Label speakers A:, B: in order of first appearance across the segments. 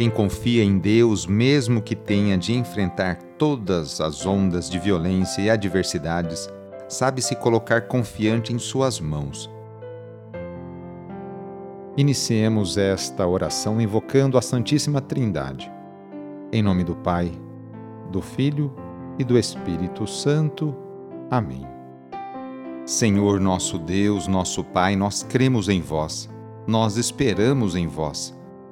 A: Quem confia em Deus, mesmo que tenha de enfrentar todas as ondas de violência e adversidades, sabe se colocar confiante em Suas mãos. Iniciemos esta oração invocando a Santíssima Trindade. Em nome do Pai, do Filho e do Espírito Santo. Amém. Senhor nosso Deus, nosso Pai, nós cremos em vós, nós esperamos em vós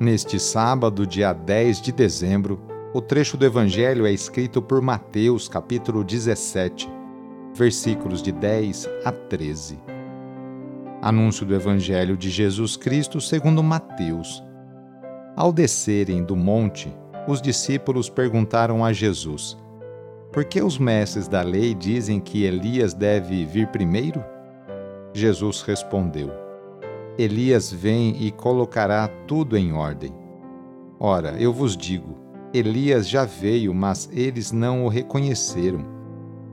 A: Neste sábado, dia 10 de dezembro, o trecho do Evangelho é escrito por Mateus, capítulo 17, versículos de 10 a 13. Anúncio do Evangelho de Jesus Cristo segundo Mateus. Ao descerem do monte, os discípulos perguntaram a Jesus: Por que os mestres da lei dizem que Elias deve vir primeiro? Jesus respondeu: Elias vem e colocará tudo em ordem. Ora, eu vos digo: Elias já veio, mas eles não o reconheceram.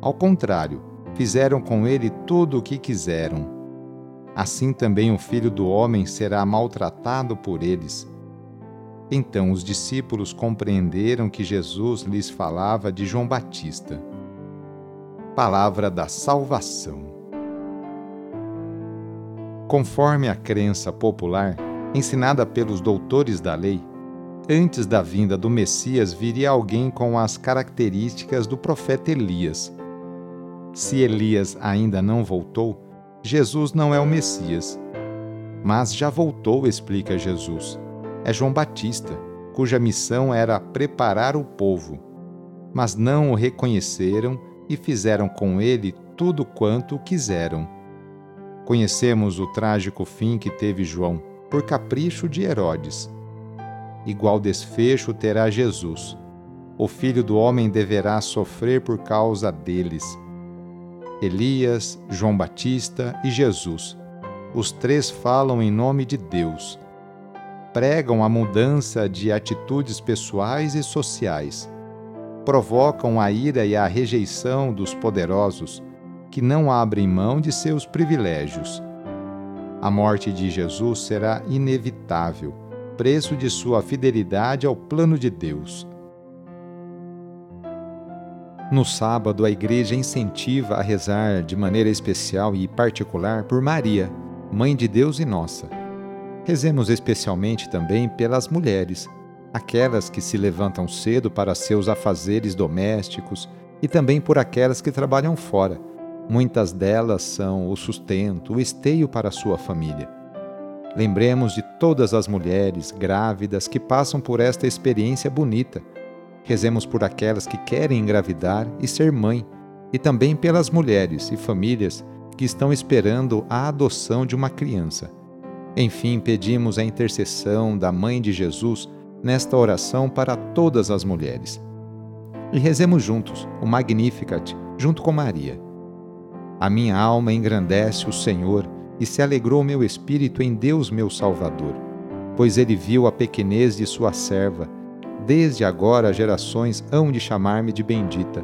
A: Ao contrário, fizeram com ele tudo o que quiseram. Assim também o filho do homem será maltratado por eles. Então os discípulos compreenderam que Jesus lhes falava de João Batista. Palavra da Salvação. Conforme a crença popular, ensinada pelos doutores da lei, antes da vinda do Messias viria alguém com as características do profeta Elias. Se Elias ainda não voltou, Jesus não é o Messias. Mas já voltou, explica Jesus. É João Batista, cuja missão era preparar o povo. Mas não o reconheceram e fizeram com ele tudo quanto quiseram. Conhecemos o trágico fim que teve João, por capricho de Herodes. Igual desfecho terá Jesus. O filho do homem deverá sofrer por causa deles. Elias, João Batista e Jesus. Os três falam em nome de Deus. Pregam a mudança de atitudes pessoais e sociais. Provocam a ira e a rejeição dos poderosos que não abrem mão de seus privilégios. A morte de Jesus será inevitável, preço de sua fidelidade ao plano de Deus. No sábado, a igreja incentiva a rezar de maneira especial e particular por Maria, Mãe de Deus e nossa. Rezemos especialmente também pelas mulheres, aquelas que se levantam cedo para seus afazeres domésticos e também por aquelas que trabalham fora Muitas delas são o sustento, o esteio para a sua família. Lembremos de todas as mulheres grávidas que passam por esta experiência bonita. Rezemos por aquelas que querem engravidar e ser mãe, e também pelas mulheres e famílias que estão esperando a adoção de uma criança. Enfim, pedimos a intercessão da Mãe de Jesus nesta oração para todas as mulheres. E rezemos juntos o Magnificat, junto com Maria. A minha alma engrandece o Senhor e se alegrou meu espírito em Deus meu Salvador, pois ele viu a pequenez de sua serva. Desde agora gerações hão de chamar-me de bendita.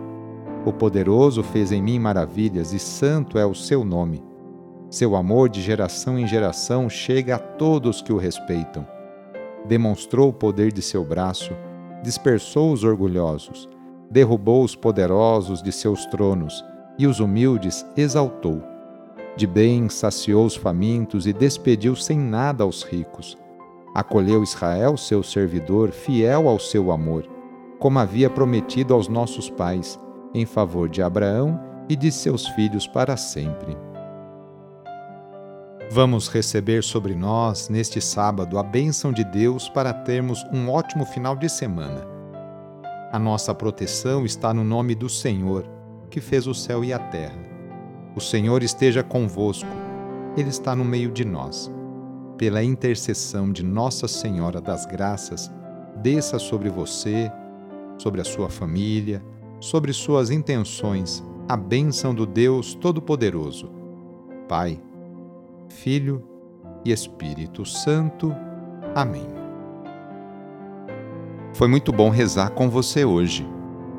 A: O poderoso fez em mim maravilhas e santo é o seu nome. Seu amor de geração em geração chega a todos que o respeitam. Demonstrou o poder de seu braço, dispersou os orgulhosos, derrubou os poderosos de seus tronos e os humildes exaltou. De bem saciou os famintos e despediu sem nada aos ricos. Acolheu Israel, seu servidor, fiel ao seu amor, como havia prometido aos nossos pais, em favor de Abraão e de seus filhos para sempre. Vamos receber sobre nós, neste sábado, a bênção de Deus para termos um ótimo final de semana. A nossa proteção está no nome do Senhor que fez o céu e a terra. O Senhor esteja convosco, Ele está no meio de nós. pela intercessão de Nossa Senhora das Graças, desça sobre você, sobre a sua família, sobre suas intenções, a bênção do Deus Todo-Poderoso. Pai, Filho e Espírito Santo. Amém. Foi muito bom rezar com você hoje.